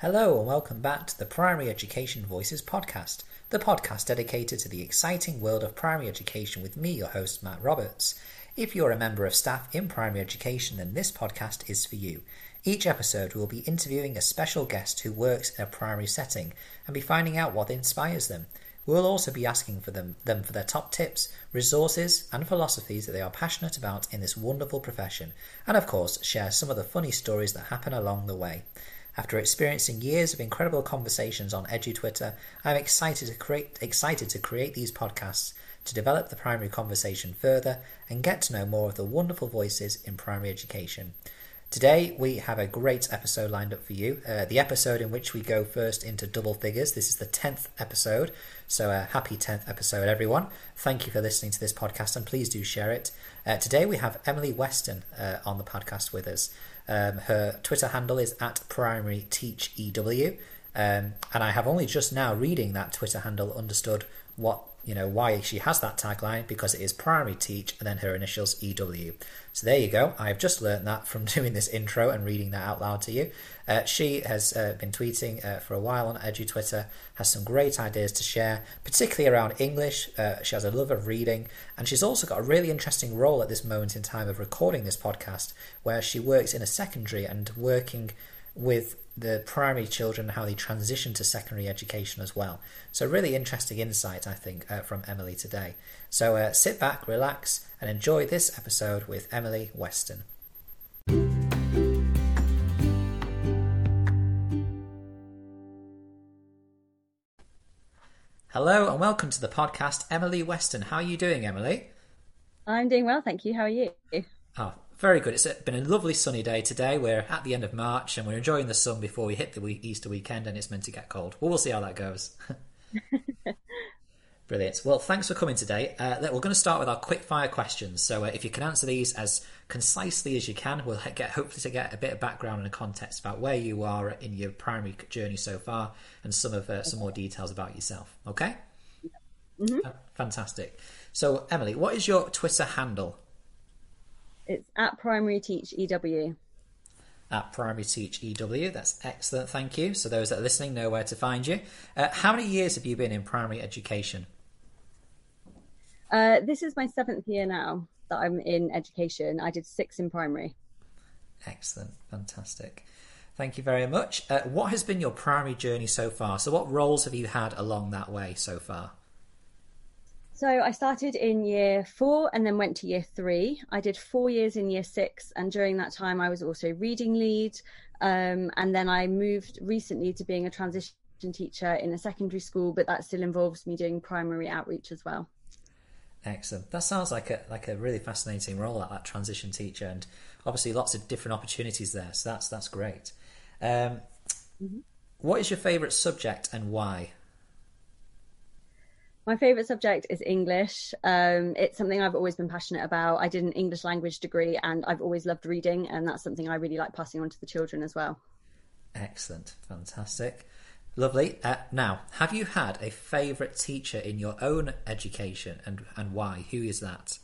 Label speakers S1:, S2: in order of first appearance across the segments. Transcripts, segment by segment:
S1: Hello and welcome back to the Primary Education Voices podcast, the podcast dedicated to the exciting world of primary education with me, your host, Matt Roberts. If you're a member of staff in primary education, then this podcast is for you. Each episode, we'll be interviewing a special guest who works in a primary setting and be finding out what inspires them. We'll also be asking for them, them for their top tips, resources, and philosophies that they are passionate about in this wonderful profession, and of course, share some of the funny stories that happen along the way. After experiencing years of incredible conversations on EduTwitter, I'm excited to create excited to create these podcasts to develop the primary conversation further and get to know more of the wonderful voices in primary education. Today, we have a great episode lined up for you. Uh, the episode in which we go first into double figures. This is the 10th episode. So, a uh, happy 10th episode, everyone. Thank you for listening to this podcast and please do share it. Uh, today, we have Emily Weston uh, on the podcast with us. Um, her Twitter handle is at primary teach ew. Um, and I have only just now reading that Twitter handle understood what you know why she has that tagline because it is primary teach and then her initials EW. So there you go. I've just learned that from doing this intro and reading that out loud to you. Uh, she has uh, been tweeting uh, for a while on Edu Twitter, has some great ideas to share, particularly around English. Uh, she has a love of reading, and she's also got a really interesting role at this moment in time of recording this podcast, where she works in a secondary and working with the primary children how they transition to secondary education as well. So, really interesting insight, I think, uh, from Emily today. So, uh, sit back, relax, and enjoy this episode with Emily Weston. Hello and welcome to the podcast, Emily Weston. How are you doing, Emily?
S2: I'm doing well, thank you. How are you?
S1: Oh, very good. It's been a lovely sunny day today. We're at the end of March and we're enjoying the sun before we hit the Easter weekend and it's meant to get cold. Well, we'll see how that goes. Brilliant. Well, thanks for coming today. Uh, we're going to start with our quick fire questions. So, uh, if you can answer these as concisely as you can, we'll get hopefully to get a bit of background and a context about where you are in your primary journey so far, and some of uh, some more details about yourself. Okay.
S2: Mm-hmm.
S1: fantastic. So, Emily, what is your Twitter handle?
S2: It's at Primary Teach EW.
S1: At Primary Teach EW. That's excellent. Thank you. So those that are listening know where to find you. Uh, how many years have you been in primary education?
S2: Uh, this is my seventh year now that I'm in education. I did six in primary.
S1: Excellent. Fantastic. Thank you very much. Uh, what has been your primary journey so far? So, what roles have you had along that way so far?
S2: So I started in year four and then went to year three. I did four years in year six, and during that time, I was also reading lead. Um, and then I moved recently to being a transition teacher in a secondary school, but that still involves me doing primary outreach as well.
S1: Excellent. That sounds like a like a really fascinating role at that transition teacher, and obviously lots of different opportunities there. So that's that's great. Um, mm-hmm. what is your favourite subject and why?
S2: My favourite subject is English. Um, it's something I've always been passionate about. I did an English language degree and I've always loved reading, and that's something I really like passing on to the children as well.
S1: Excellent. Fantastic. Lovely. Uh, now, have you had a favourite teacher in your own education and, and why? Who is that?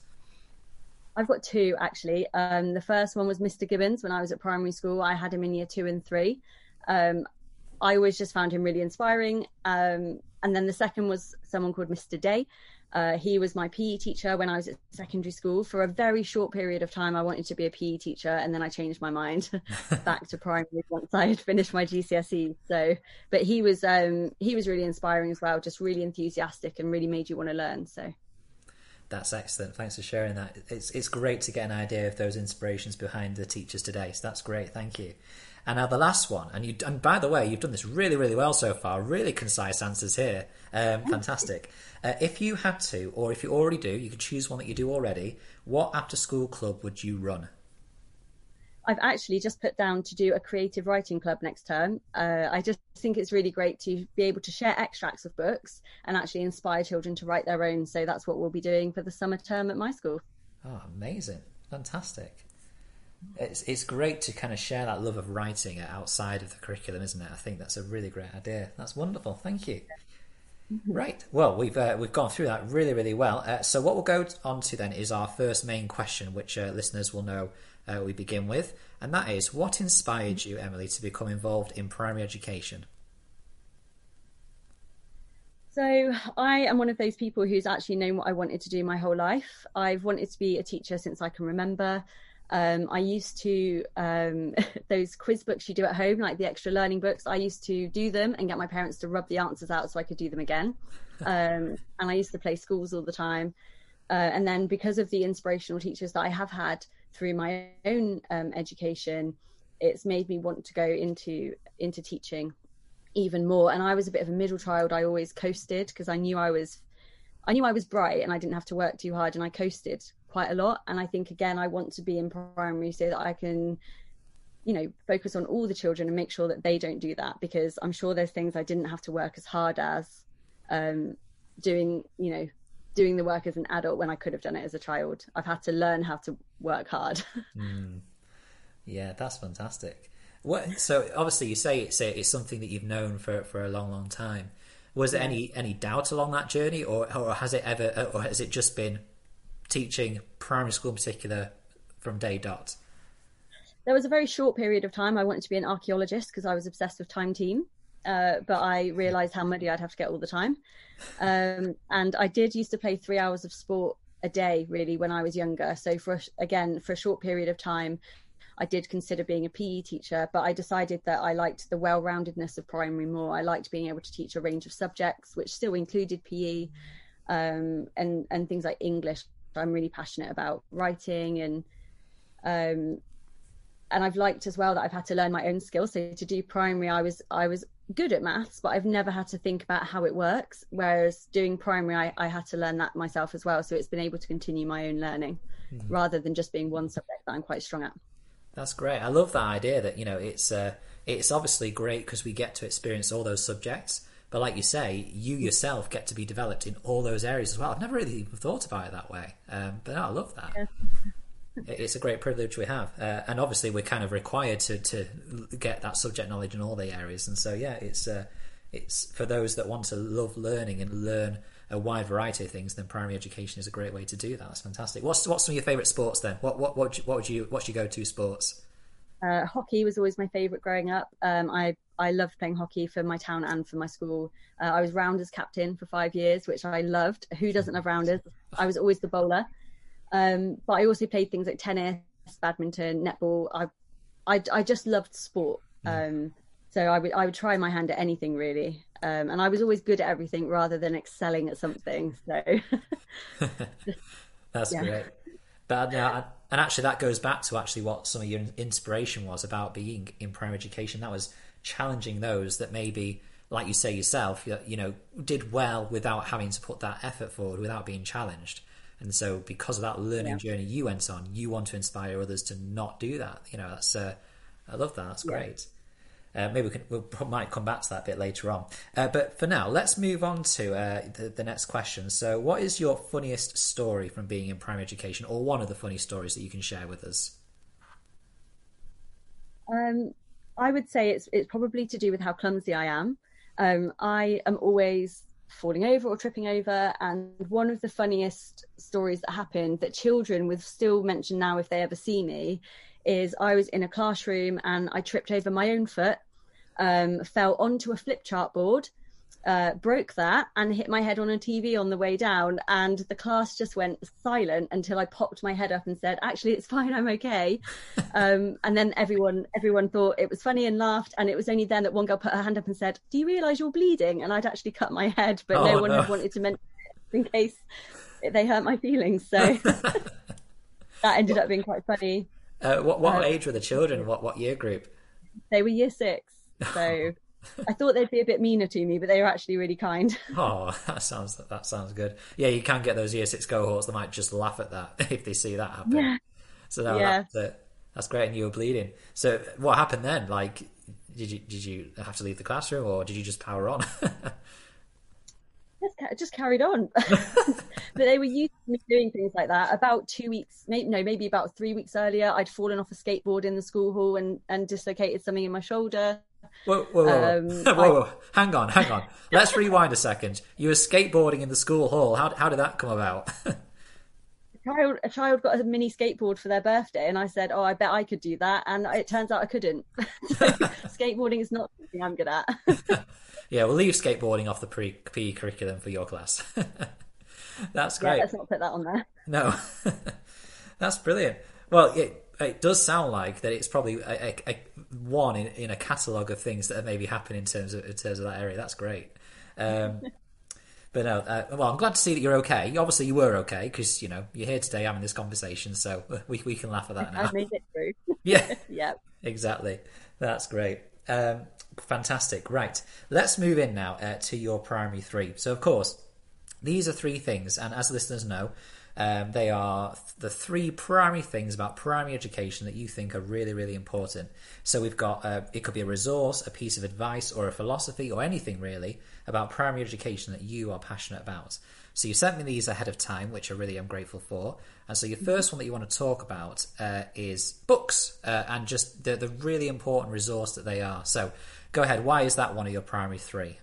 S2: I've got two actually. Um, the first one was Mr. Gibbons when I was at primary school. I had him in year two and three. Um, I always just found him really inspiring. Um, and then the second was someone called Mr. Day. Uh, he was my PE teacher when I was at secondary school. For a very short period of time, I wanted to be a PE teacher, and then I changed my mind back to primary once I had finished my GCSE. So, but he was um, he was really inspiring as well, just really enthusiastic and really made you want to learn. So,
S1: that's excellent. Thanks for sharing that. It's it's great to get an idea of those inspirations behind the teachers today. So that's great. Thank you. And now the last one, and you and by the way, you've done this really, really well so far. Really concise answers here. Um, fantastic. Uh, if you had to, or if you already do, you could choose one that you do already. What after school club would you run?
S2: I've actually just put down to do a creative writing club next term. Uh, I just think it's really great to be able to share extracts of books and actually inspire children to write their own. So that's what we'll be doing for the summer term at my school.
S1: Oh, amazing! Fantastic it's it's great to kind of share that love of writing outside of the curriculum, isn't it? I think that's a really great idea. That's wonderful. Thank you. Mm-hmm. Right. Well, we've uh, we've gone through that really really well. Uh, so what we'll go on to then is our first main question, which uh, listeners will know uh, we begin with, and that is what inspired you, Emily, to become involved in primary education?
S2: So, I am one of those people who's actually known what I wanted to do my whole life. I've wanted to be a teacher since I can remember. Um, I used to um, those quiz books you do at home, like the extra learning books. I used to do them and get my parents to rub the answers out so I could do them again. Um, and I used to play schools all the time. Uh, and then because of the inspirational teachers that I have had through my own um, education, it's made me want to go into into teaching even more. And I was a bit of a middle child. I always coasted because I knew I was I knew I was bright and I didn't have to work too hard and I coasted quite a lot. And I think again, I want to be in primary so that I can, you know, focus on all the children and make sure that they don't do that because I'm sure there's things I didn't have to work as hard as um, doing, you know, doing the work as an adult when I could have done it as a child. I've had to learn how to work hard.
S1: mm. Yeah, that's fantastic. What, so obviously you say it's, it's something that you've known for, for a long, long time. Was there yeah. any any doubt along that journey, or or has it ever, or has it just been teaching primary school in particular from day dot?
S2: There was a very short period of time I wanted to be an archaeologist because I was obsessed with Time Team. Uh, but I realised how muddy I'd have to get all the time. Um, and I did used to play three hours of sport a day, really, when I was younger. So for again, for a short period of time, I did consider being a PE teacher, but I decided that I liked the well-roundedness of primary more. I liked being able to teach a range of subjects, which still included PE um, and and things like English, I'm really passionate about writing and um, and I've liked as well that I've had to learn my own skills. So to do primary, I was I was good at maths, but I've never had to think about how it works. Whereas doing primary, I, I had to learn that myself as well. So it's been able to continue my own learning mm-hmm. rather than just being one subject that I'm quite strong at.
S1: That's great. I love that idea that you know it's uh, it's obviously great because we get to experience all those subjects. But like you say, you yourself get to be developed in all those areas as well. I've never really even thought about it that way, um, but no, I love that. Yeah. it's a great privilege we have, uh, and obviously we're kind of required to to get that subject knowledge in all the areas. And so yeah, it's uh, it's for those that want to love learning and learn a wide variety of things. Then primary education is a great way to do that. That's fantastic. What's what's some of your favourite sports then? What what what would you, what would you what's your go to sports?
S2: Uh, hockey was always my favourite growing up. Um, I I loved playing hockey for my town and for my school. Uh, I was rounders captain for five years, which I loved. Who doesn't love rounders? I was always the bowler. Um, but I also played things like tennis, badminton, netball. I I, I just loved sport. Um, so I would I would try my hand at anything really. Um, and I was always good at everything rather than excelling at something. So
S1: that's yeah. great. But now, and actually, that goes back to actually what some of your inspiration was about being in primary education. That was challenging those that maybe, like you say yourself, you know, did well without having to put that effort forward, without being challenged. And so, because of that learning yeah. journey you went on, you want to inspire others to not do that. You know, that's uh, I love that. That's yeah. great. Uh, maybe we can we might come back to that bit later on. Uh, but for now, let's move on to uh, the, the, next question. So, what is your funniest story from being in primary education, or one of the funny stories that you can share with us?
S2: Um, I would say it's it's probably to do with how clumsy I am. Um, I am always falling over or tripping over. And one of the funniest stories that happened that children would still mention now if they ever see me is I was in a classroom and I tripped over my own foot, um, fell onto a flip chart board, uh, broke that and hit my head on a TV on the way down. And the class just went silent until I popped my head up and said, "Actually, it's fine. I'm okay." um, and then everyone everyone thought it was funny and laughed. And it was only then that one girl put her hand up and said, "Do you realise you're bleeding?" And I'd actually cut my head, but oh, no one no. had wanted to mention it in case they hurt my feelings. So that ended up being quite funny.
S1: Uh, what what um, age were the children? What what year group?
S2: They were year six. So I thought they'd be a bit meaner to me, but they were actually really kind.
S1: oh, that sounds that sounds good. Yeah, you can get those year six cohorts They might just laugh at that if they see that happen.
S2: Yeah.
S1: So no, yeah. that's, that's great, and you were bleeding. So what happened then? Like, did you did you have to leave the classroom, or did you just power on?
S2: Just, just carried on. but they were used to me doing things like that. About two weeks, maybe no, maybe about three weeks earlier, I'd fallen off a skateboard in the school hall and and dislocated something in my shoulder.
S1: Whoa, whoa, whoa. Um, whoa, whoa. hang on, hang on. Let's rewind a second. You were skateboarding in the school hall. How how did that come about?
S2: child, a child got a mini skateboard for their birthday, and I said, "Oh, I bet I could do that," and it turns out I couldn't. so, skateboarding is not something I'm good at.
S1: Yeah, we'll leave skateboarding off the pre PE curriculum for your class. That's great.
S2: Yeah, let's not put that on there.
S1: No, that's brilliant. Well, it, it does sound like that it's probably a, a, a one in, in a catalogue of things that have maybe happened in terms of in terms of that area. That's great. Um, but no, uh, well, I'm glad to see that you're okay. Obviously, you were okay because you know you're here today having this conversation, so we we can laugh at that now.
S2: I've made it through.
S1: yeah,
S2: yeah,
S1: exactly. That's great. Um, fantastic. Right, let's move in now uh, to your primary three. So, of course, these are three things, and as listeners know, um, they are the three primary things about primary education that you think are really, really important. So we've got uh, it could be a resource, a piece of advice, or a philosophy, or anything really about primary education that you are passionate about. So you sent me these ahead of time, which I really am grateful for. And so your first one that you want to talk about uh, is books uh, and just the, the really important resource that they are. So go ahead. Why is that one of your primary three?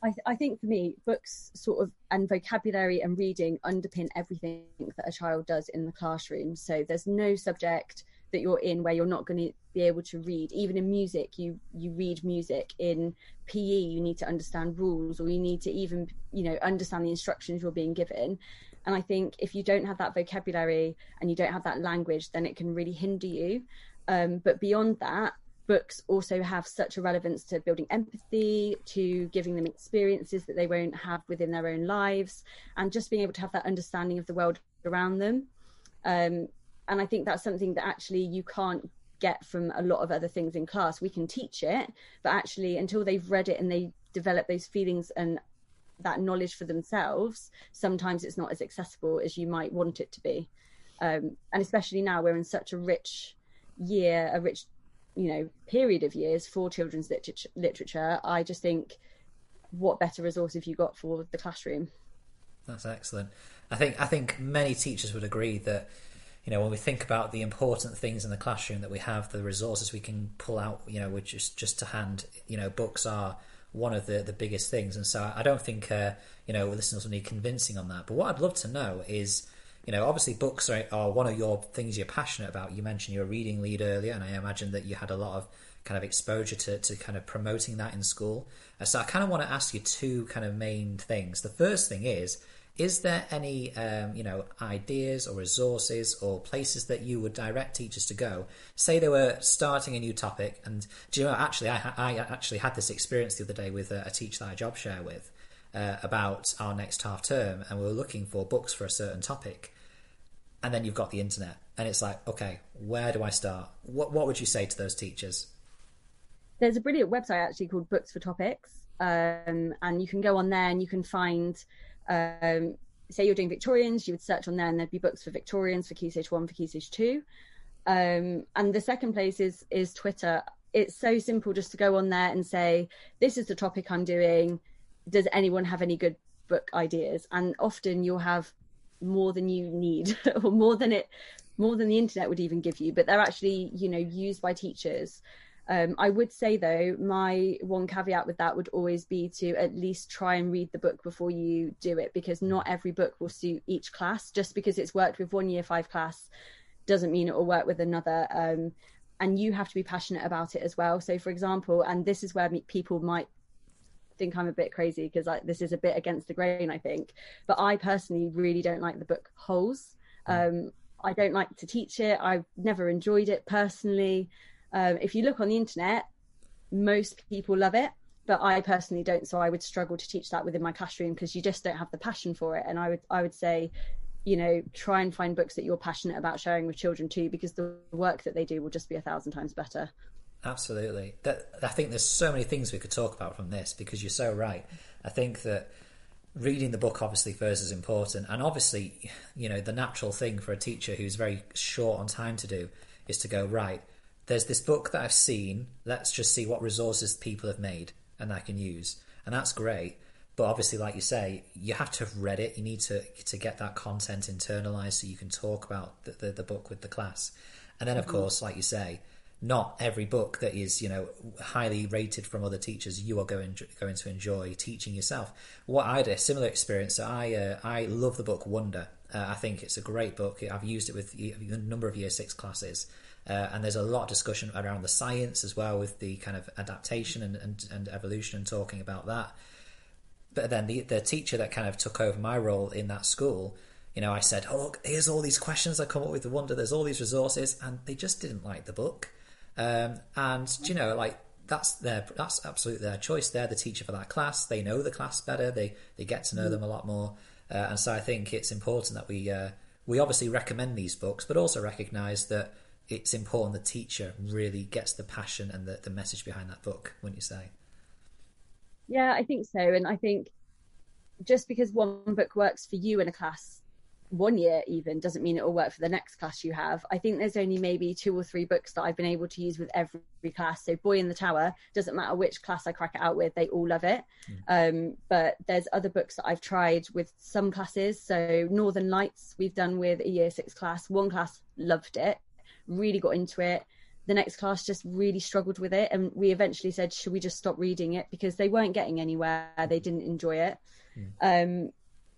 S2: I, th- I, think for me, books sort of and vocabulary and reading underpin everything that a child does in the classroom. So there's no subject that you're in where you're not going to be able to read. Even in music, you you read music. In PE, you need to understand rules, or you need to even you know understand the instructions you're being given. And I think if you don't have that vocabulary and you don't have that language, then it can really hinder you. Um, but beyond that, books also have such a relevance to building empathy, to giving them experiences that they won't have within their own lives, and just being able to have that understanding of the world around them. Um, and I think that's something that actually you can't get from a lot of other things in class. We can teach it, but actually, until they've read it and they develop those feelings and that knowledge for themselves, sometimes it's not as accessible as you might want it to be. Um, and especially now, we're in such a rich year, a rich you know period of years for children's literature, literature i just think what better resource have you got for the classroom
S1: that's excellent i think i think many teachers would agree that you know when we think about the important things in the classroom that we have the resources we can pull out you know which is just to hand you know books are one of the the biggest things and so i don't think uh, you know listeners will need convincing on that but what i'd love to know is you know, obviously books are, are one of your things you're passionate about. You mentioned you're a reading lead earlier, and I imagine that you had a lot of kind of exposure to, to kind of promoting that in school. Uh, so I kind of want to ask you two kind of main things. The first thing is, is there any um, you know ideas or resources or places that you would direct teachers to go say they were starting a new topic and do you know actually i, I actually had this experience the other day with a, a teacher that i job share with uh, about our next half term and we were looking for books for a certain topic and then you've got the internet, and it's like, okay, where do I start? What what would you say to those teachers?
S2: There's a brilliant website actually called Books for Topics, um, and you can go on there and you can find. Um, say you're doing Victorians, you would search on there, and there'd be books for Victorians, for Key Stage One, for Key Stage Two. Um, and the second place is is Twitter. It's so simple just to go on there and say, "This is the topic I'm doing. Does anyone have any good book ideas?" And often you'll have more than you need or more than it more than the internet would even give you but they're actually you know used by teachers um, I would say though, my one caveat with that would always be to at least try and read the book before you do it, because not every book will suit each class. Just because it's worked with one year five class doesn't mean it will work with another. Um, and you have to be passionate about it as well. So, for example, and this is where people might think I'm a bit crazy because this is a bit against the grain, I think. But I personally really don't like the book Holes. Mm. Um, I don't like to teach it. I've never enjoyed it personally. Um, if you look on the internet, most people love it, but I personally don't. So I would struggle to teach that within my classroom because you just don't have the passion for it. And I would I would say, you know, try and find books that you're passionate about sharing with children too, because the work that they do will just be a thousand times better.
S1: Absolutely. That I think there's so many things we could talk about from this because you're so right. I think that reading the book obviously first is important, and obviously, you know, the natural thing for a teacher who's very short on time to do is to go right. There's this book that I've seen. Let's just see what resources people have made and I can use, and that's great. But obviously, like you say, you have to have read it. You need to to get that content internalized so you can talk about the, the, the book with the class. And then, of mm-hmm. course, like you say, not every book that is you know highly rated from other teachers you are going going to enjoy teaching yourself. What I had a similar experience. So I uh, I love the book Wonder. Uh, I think it's a great book. I've used it with a number of year six classes. Uh, and there's a lot of discussion around the science as well with the kind of adaptation and, and, and evolution and talking about that. But then the, the teacher that kind of took over my role in that school, you know, I said, oh, look, here's all these questions I come up with the wonder, there's all these resources, and they just didn't like the book. Um, and, you know, like, that's their that's absolutely their choice. They're the teacher for that class. They know the class better. They they get to know mm. them a lot more. Uh, and so I think it's important that we uh, we obviously recommend these books, but also recognise that it's important the teacher really gets the passion and the, the message behind that book, wouldn't you say?
S2: Yeah, I think so. And I think just because one book works for you in a class one year even doesn't mean it will work for the next class you have. I think there's only maybe two or three books that I've been able to use with every class. So Boy in the Tower doesn't matter which class I crack it out with, they all love it. Mm. Um, but there's other books that I've tried with some classes. So Northern Lights we've done with a year six class. One class loved it really got into it. The next class just really struggled with it, and we eventually said, "Should we just stop reading it?" Because they weren't getting anywhere. They didn't enjoy it. Mm. Um,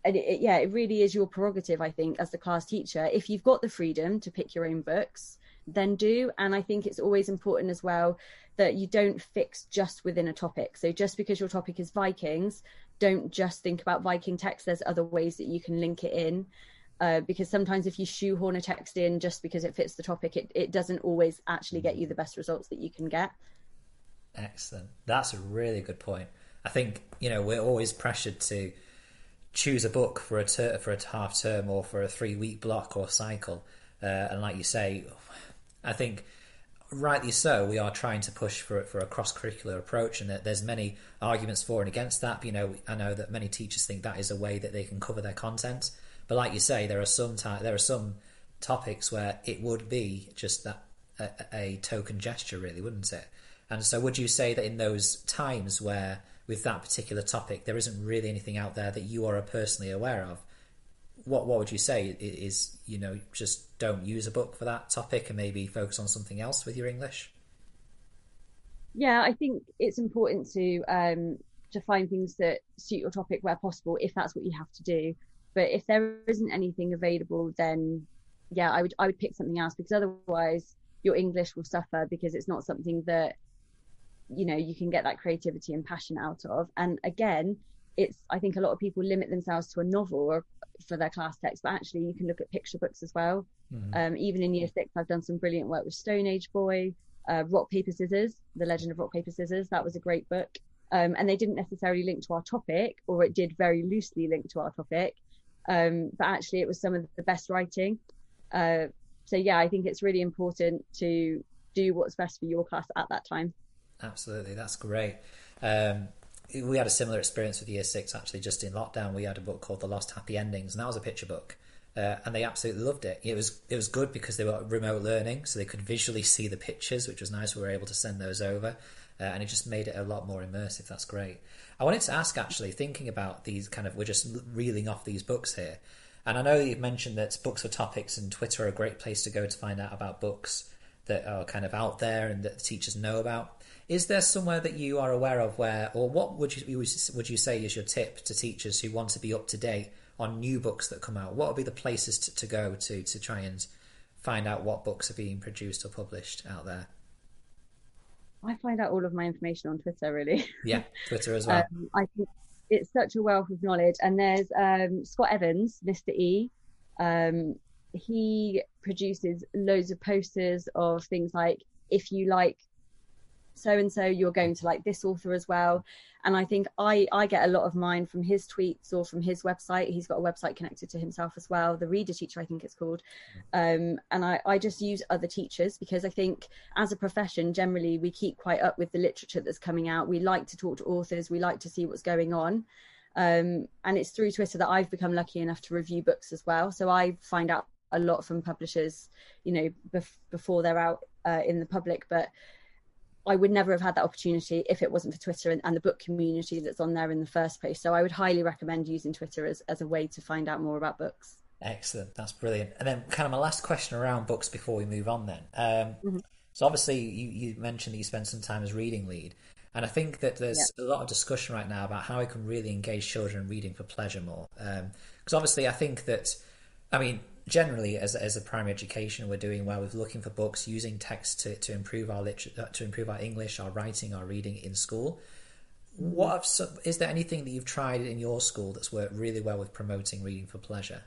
S2: and it, it, yeah, it really is your prerogative, I think, as the class teacher. If you've got the freedom to pick your own books, then do. And I think it's always important as well that you don't fix just within a topic. So just because your topic is Vikings, don't just think about Viking text. There's other ways that you can link it in uh, because sometimes if you shoehorn a text in just because it fits the topic, it, it doesn't always actually get you the best results that you can get.
S1: Excellent. That's a really good point. I think, you know, we're always pressured to choose a book for a ter- for a half term or for a three week block or cycle. Uh, and like you say, I think rightly so, we are trying to push for for a cross curricular approach, and that there's many arguments for and against that. But, you know, I know that many teachers think that is a way that they can cover their content. But like you say, there are some there are some topics where it would be just that a, a token gesture, really, wouldn't it? And so, would you say that in those times where with that particular topic there isn't really anything out there that you are personally aware of, what what would you say is you know just don't use a book for that topic and maybe focus on something else with your English?
S2: Yeah, I think it's important to um, to find things that suit your topic where possible, if that's what you have to do. But if there isn't anything available, then yeah, I would I would pick something else because otherwise your English will suffer because it's not something that you know you can get that creativity and passion out of. And again, it's I think a lot of people limit themselves to a novel or for their class text, but actually you can look at picture books as well. Mm-hmm. Um, even in year six, I've done some brilliant work with Stone Age Boy, uh, Rock Paper Scissors, The Legend of Rock Paper Scissors. That was a great book. Um, and they didn't necessarily link to our topic, or it did very loosely link to our topic um, but actually it was some of the best writing. Uh, so yeah, I think it's really important to do what's best for your class at that time.
S1: Absolutely, that's great. Um, we had a similar experience with Year Six actually. Just in lockdown, we had a book called The Lost Happy Endings, and that was a picture book. Uh, and they absolutely loved it. It was it was good because they were remote learning, so they could visually see the pictures, which was nice. We were able to send those over, uh, and it just made it a lot more immersive. That's great. I wanted to ask actually, thinking about these kind of, we're just reeling off these books here. And I know you've mentioned that books for topics and Twitter are a great place to go to find out about books that are kind of out there and that the teachers know about. Is there somewhere that you are aware of where, or what would you would you say is your tip to teachers who want to be up to date on new books that come out? What would be the places to, to go to to try and find out what books are being produced or published out there?
S2: I find out all of my information on Twitter, really.
S1: Yeah, Twitter as well. um,
S2: I think it's such a wealth of knowledge. And there's um, Scott Evans, Mr. E. Um, he produces loads of posters of things like if you like so and so you're going to like this author as well. And i think i i get a lot of mine from his tweets or from his website. He's got a website connected to himself as well the reader teacher i think it's called. Um, and i i just use other teachers because i think as a profession generally we keep quite up with the literature that's coming out. We like to talk to authors. We like to see what's going on. Um, and it's through twitter that i've become lucky enough to review books as well. So i find out a lot from publishers you know bef- before they're out uh, in the public. But I would never have had that opportunity if it wasn't for Twitter and, and, the book community that's on there in the first place. So I would highly recommend using Twitter as, as a way to find out more about books.
S1: Excellent. That's brilliant. And then, kind of my last question around books before we move on then. Um, mm-hmm. So obviously, you, you mentioned that you spend some time as reading lead, and I think that there's yeah. a lot of discussion right now about how we can really engage children in reading for pleasure more. Because um, obviously, I think that, I mean, generally as, as a primary education, we're doing well with looking for books, using text to, to improve our uh, to improve our English, our writing, our reading in school. What have, is there anything that you've tried in your school that's worked really well with promoting reading for pleasure?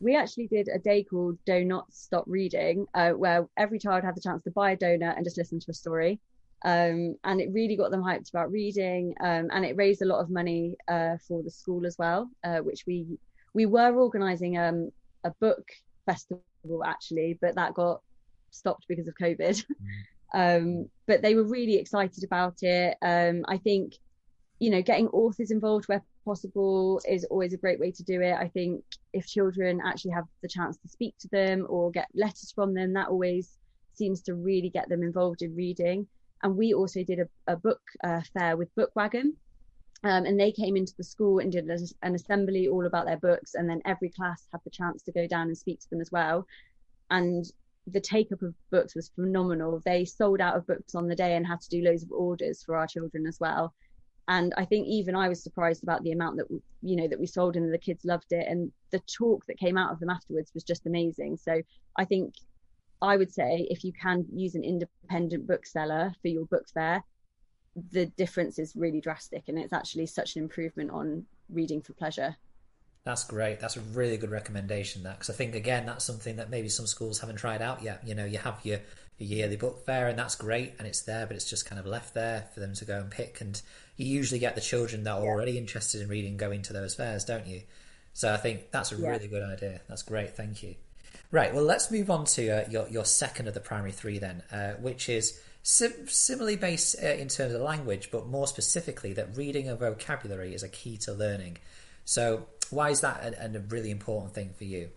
S2: we actually did a day called Do Not Stop Reading, uh, where every child had the chance to buy a donut and just listen to a story. Um, and it really got them hyped about reading, um, and it raised a lot of money uh, for the school as well, uh, which we we were organising um, a book festival actually, but that got stopped because of COVID. Mm. but they were really excited about it. Um, I think, you know, getting authors involved where possible is always a great way to do it. I think if children actually have the chance to speak to them or get letters from them, that always seems to really get them involved in reading. And we also did a, a book uh, fair with Bookwagon. Um, and they came into the school and did an assembly all about their books. And then every class had the chance to go down and speak to them as well. And the take up of books was phenomenal. They sold out of books on the day and had to do loads of orders for our children as well and i think even i was surprised about the amount that you know that we sold and the kids loved it and the talk that came out of them afterwards was just amazing so i think i would say if you can use an independent bookseller for your book fair the difference is really drastic and it's actually such an improvement on reading for pleasure
S1: that's great. That's a really good recommendation. That because I think again that's something that maybe some schools haven't tried out yet. You know, you have your, your yearly book fair, and that's great, and it's there, but it's just kind of left there for them to go and pick. And you usually get the children that are yeah. already interested in reading going to those fairs, don't you? So I think that's a yeah. really good idea. That's great. Thank you. Right. Well, let's move on to uh, your your second of the primary three then, uh, which is sim- similarly based uh, in terms of language, but more specifically that reading and vocabulary is a key to learning. So why is that a, a really important thing for you?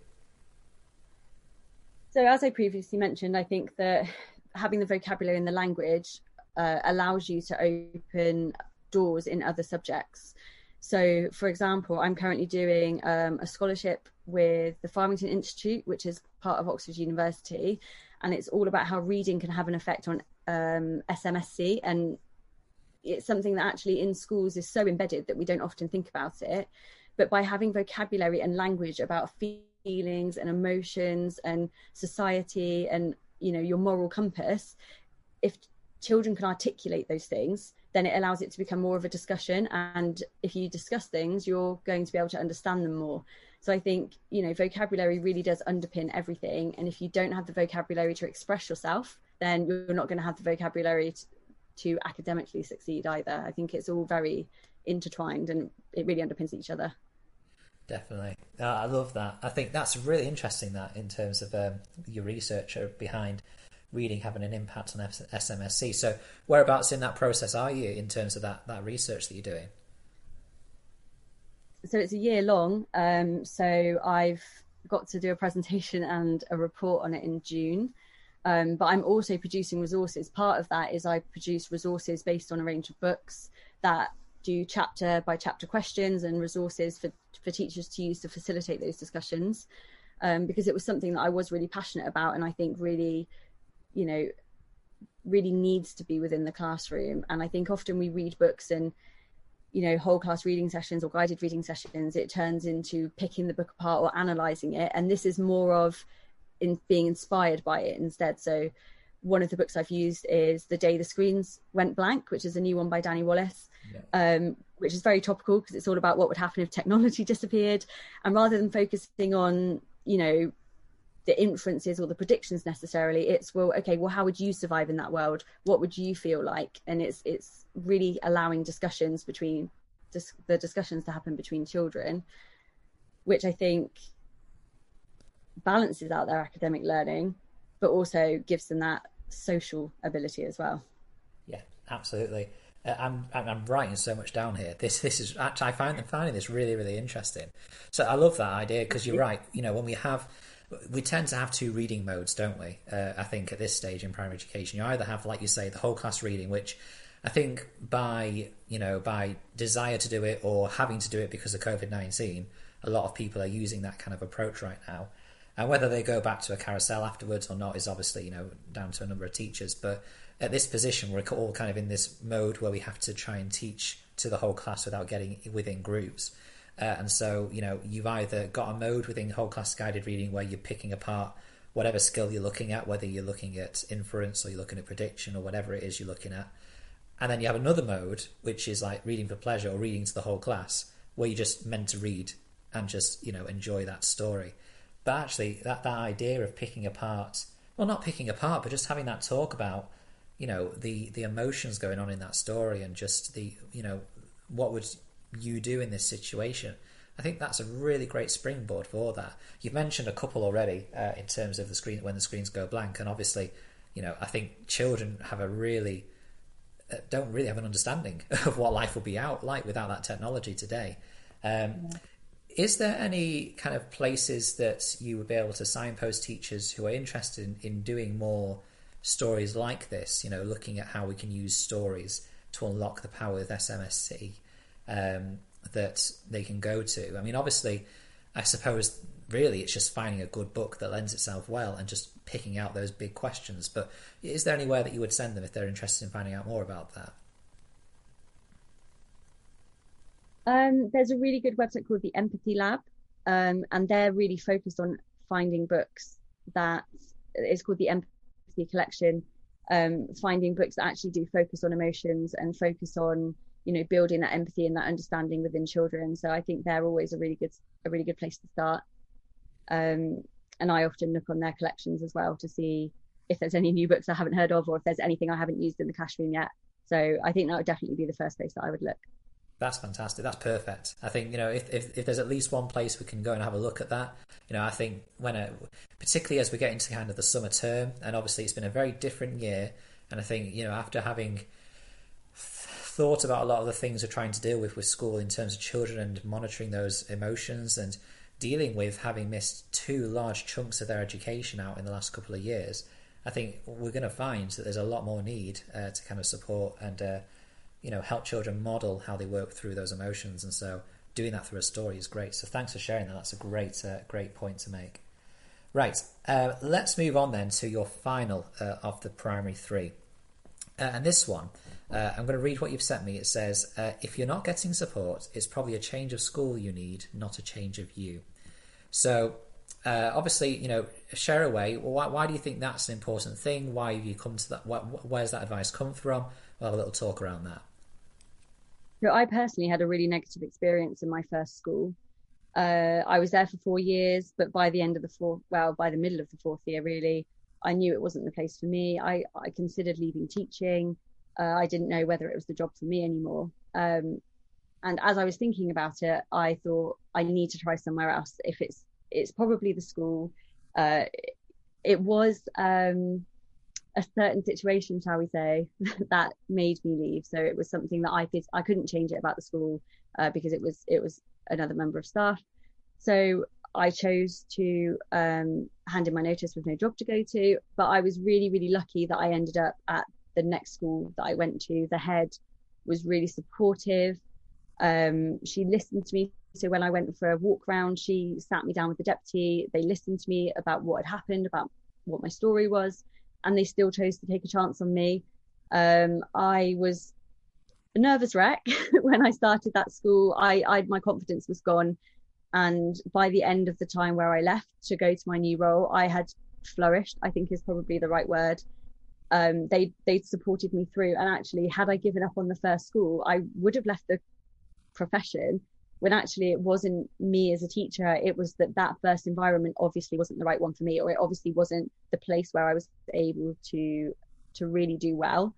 S2: So, as I previously mentioned, I think that having the vocabulary in the language uh, allows you to open doors in other subjects. So, for example, I'm currently doing um, a scholarship with the Farmington Institute, which is part of Oxford University, and it's all about how reading can have an effect on um, SMSC. And it's something that actually in schools is so embedded that we don't often think about it. But by having vocabulary and language about feelings and emotions and society and you know your moral compass, if children can articulate those things, then it allows it to become more of a discussion. And if you discuss things, you're going to be able to understand them more. So I think, you know, vocabulary really does underpin everything. And if you don't have the vocabulary to express yourself, then you're not going to have the vocabulary to, to academically succeed either. I think it's all very intertwined and it really underpins each other.
S1: Definitely, I love that. I think that's really interesting. That in terms of um, your research behind reading having an impact on SMSC. So, whereabouts in that process are you in terms of that that research that you're doing?
S2: So it's a year long. Um, so I've got to do a presentation and a report on it in June. Um, but I'm also producing resources. Part of that is I produce resources based on a range of books that do chapter by chapter questions and resources for, for teachers to use to facilitate those discussions. Um, because it was something that I was really passionate about and I think really you know really needs to be within the classroom and i think often we read books and you know whole class reading sessions or guided reading sessions it turns into picking the book apart or analyzing it and this is more of in being inspired by it instead. So one of the books i've used is the day the screens went blank which is a new one by danny wallace yeah. um, which is very topical because it's all about what would happen if technology disappeared. And rather than focusing on you know the inferences or the predictions necessarily it's well okay well how would you survive in that world? What would you feel like? And it's it's really allowing discussions between dis- the discussions to happen between children which i think balances out their academic learning but also gives them that social ability as well
S1: yeah absolutely uh, I'm I'm writing so much down here. This this is I find I'm finding this really really interesting. So I love that idea because you're right. You know when we have we tend to have two reading modes, don't we? Uh, I think at this stage in primary education, you either have, like you say, the whole class reading, which I think by you know by desire to do it or having to do it because of COVID nineteen, a lot of people are using that kind of approach right now. And whether they go back to a carousel afterwards or not is obviously, you know, down to a number of teachers. But at this position, we're all kind of in this mode where we have to try and teach to the whole class without getting within groups. Uh, and so, you know, you've either got a mode within whole class guided reading where you're picking apart whatever skill you're looking at, whether you're looking at inference or you're looking at prediction or whatever it is you're looking at. And then you have another mode, which is like reading for pleasure or reading to the whole class, where you're just meant to read and just, you know, enjoy that story. But actually, that, that idea of picking apart, well, not picking apart, but just having that talk about, you know, the, the emotions going on in that story and just the, you know, what would you do in this situation? I think that's a really great springboard for that. You've mentioned a couple already uh, in terms of the screen when the screens go blank, and obviously, you know, I think children have a really uh, don't really have an understanding of what life will be out like without that technology today. Um, yeah. Is there any kind of places that you would be able to signpost teachers who are interested in, in doing more stories like this? You know, looking at how we can use stories to unlock the power of SMSC. Um, that they can go to. I mean, obviously, I suppose really it's just finding a good book that lends itself well and just picking out those big questions. But is there anywhere that you would send them if they're interested in finding out more about that?
S2: Um, there's a really good website called the Empathy Lab, um, and they're really focused on finding books that is called the Empathy Collection. Um, finding books that actually do focus on emotions and focus on you know building that empathy and that understanding within children. So i think they're always a really good a really good place to start. Um, and i often look on their collections as well to see if there's any new books i haven't heard of or if there's anything i haven't used in the cash room yet. So i think that would definitely be the first place that i would look
S1: that's fantastic. That's perfect. I think you know if, if, if there's at least one place we can go and have a look at that, you know, I think when it, particularly as we get into kind of the summer term, and obviously it's been a very different year, and I think you know after having thought about a lot of the things we're trying to deal with with school in terms of children and monitoring those emotions and dealing with having missed two large chunks of their education out in the last couple of years, I think we're going to find that there's a lot more need uh, to kind of support and uh, you know help children model how they work through those emotions. And so doing that through a story is great. So thanks for sharing that. That's a great uh, great point to make. Right, uh, let's move on then to your final uh, of the primary three, uh, and this one uh, I'm going to read what you've sent me. It says, uh, if you're not getting support, it's probably a change of school you need, not a change of you. So, obviously, you know, share away. Why, why, do you think that's an important thing? Why have you come to that? where's that advice come from? We'll have a little talk around that.
S2: So, I personally had a really negative experience in my first school. Uh, I was there for four years, but by the end of the fourth, well, by the middle of the fourth year, really, I knew it wasn't the place for me. I, I considered leaving teaching uh, I didn't know whether it was the job for me anymore. Um, and as I was thinking about it, I thought I need to try somewhere else. If it's it's probably the school. Uh, it was um, a certain situation, shall we say, that made me leave. So it was something that I could I couldn't change it about the school uh, because it was it was another member of staff. So I chose to um, hand in my notice with no job to go to. But I was really really lucky that I ended up at the next school that I went to, the head was really supportive. Um, she listened to me. So when I went for a walk round, she sat me down with the deputy. They listened to me about what had happened, about what my story was, and they still chose to take a chance on me. Um, I was a nervous wreck when I started that school. I, I my confidence was gone, and by the end of the time where I left to go to my new role, I had flourished. I think is probably the right word um, they they supported me through. And actually, had I given up on the first school, I would have left the profession. When actually it wasn't me as a teacher, it was that that first environment obviously wasn't the right one for me, or it obviously wasn't the place where I was able to to really do well.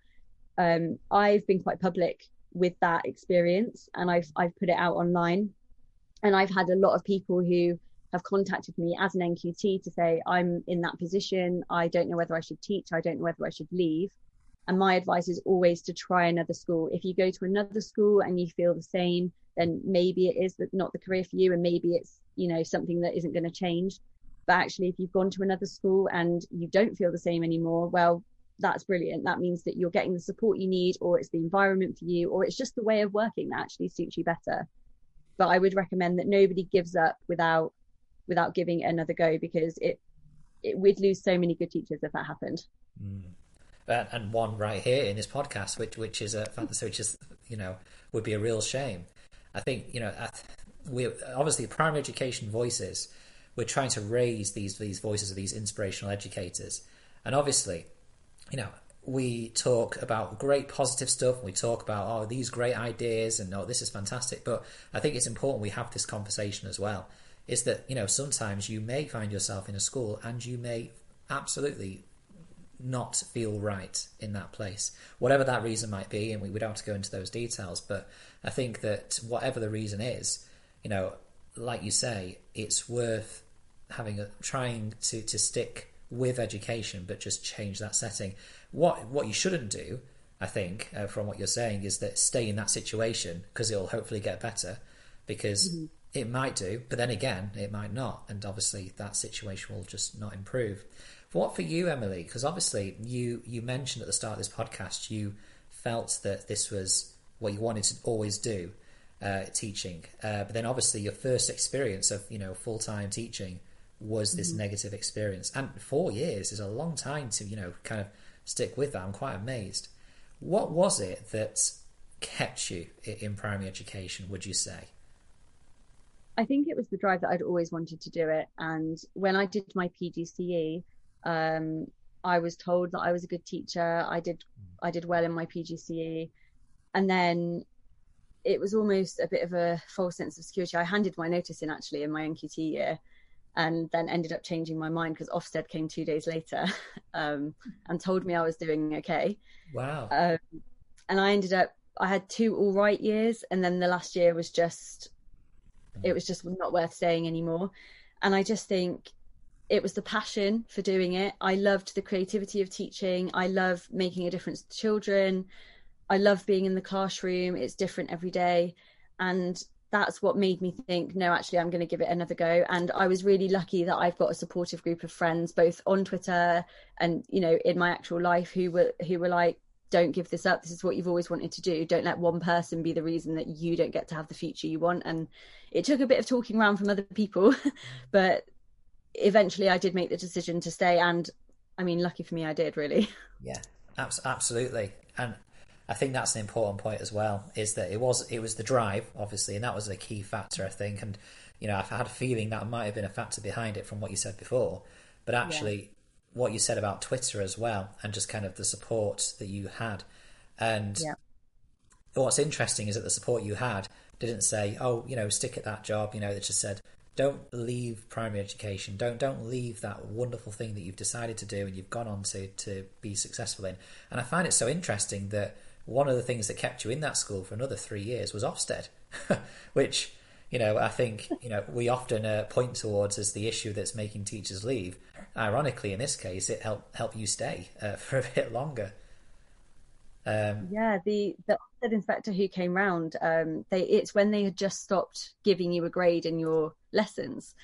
S2: Um, I've been quite public with that experience, and I've I've put it out online, and I've had a lot of people who have contacted me as an NQT to say, I'm in that position. I don't know whether I should teach. I don't know whether I should leave. And my advice is always to try another school. If you go to another school and you feel the same, then maybe it is not the career for you, and maybe it's you know something that isn't going to change. But actually, if you've gone to another school and you don't feel the same anymore, well, that's brilliant. That means that you're getting the support you need, or it's the environment for you, or it's just the way of working that actually suits you better. But I would recommend that nobody gives up without without giving it another go because it, it we'd lose so many good teachers if that happened.
S1: Mm. And one right here in this podcast, which which is a which is you know would be a real shame. I think you know we obviously primary education voices. We're trying to raise these these voices of these inspirational educators, and obviously, you know, we talk about great positive stuff. We talk about oh these great ideas and oh this is fantastic. But I think it's important we have this conversation as well. Is that you know sometimes you may find yourself in a school and you may absolutely not feel right in that place, whatever that reason might be, and we, we don't have to go into those details. But I think that whatever the reason is, you know, like you say, it's worth having a trying to to stick with education, but just change that setting. What what you shouldn't do, I think, uh, from what you're saying, is that stay in that situation because it'll hopefully get better, because mm-hmm. it might do, but then again, it might not, and obviously that situation will just not improve. What for you, Emily? Because obviously you you mentioned at the start of this podcast you felt that this was what you wanted to always do, uh, teaching. Uh, but then obviously your first experience of you know full time teaching was this mm-hmm. negative experience, and four years is a long time to you know kind of stick with that. I'm quite amazed. What was it that kept you in primary education? Would you say?
S2: I think it was the drive that I'd always wanted to do it, and when I did my PGCE, um, I was told that I was a good teacher. I did I did well in my PGCE, and then it was almost a bit of a false sense of security. I handed my notice in actually in my NQT year, and then ended up changing my mind because Ofsted came two days later um, and told me I was doing okay.
S1: Wow!
S2: Um, and I ended up I had two all right years, and then the last year was just it was just not worth staying anymore. And I just think it was the passion for doing it. I loved the creativity of teaching. I love making a difference to children. I love being in the classroom. It's different every day. And that's what made me think, no, actually, I'm going to give it another go. And I was really lucky that I've got a supportive group of friends, both on Twitter and, you know, in my actual life who were, who were like, don't give this up. This is what you've always wanted to do. Don't let one person be the reason that you don't get to have the future you want. And it took a bit of talking around from other people, but eventually I did make the decision to stay, and I mean, lucky for me, I did really.
S1: Yeah, absolutely, and I think that's an important point as well. Is that it was it was the drive, obviously, and that was a key factor, I think. And you know, I've had a feeling that might have been a factor behind it from what you said before, but actually, yeah. what you said about Twitter as well, and just kind of the support that you had, and yeah. what's interesting is that the support you had didn't say, "Oh, you know, stick at that job." You know, it just said, don't leave primary education. Don't don't leave that wonderful thing that you've decided to do and you've gone on to to be successful in. And I find it so interesting that one of the things that kept you in that school for another three years was Ofsted, which you know I think you know we often uh, point towards as the issue that's making teachers leave. Ironically, in this case, it helped help you stay uh, for a bit longer.
S2: Um, yeah, the the Ofsted inspector who came round, um, they it's when they had just stopped giving you a grade in your lessons.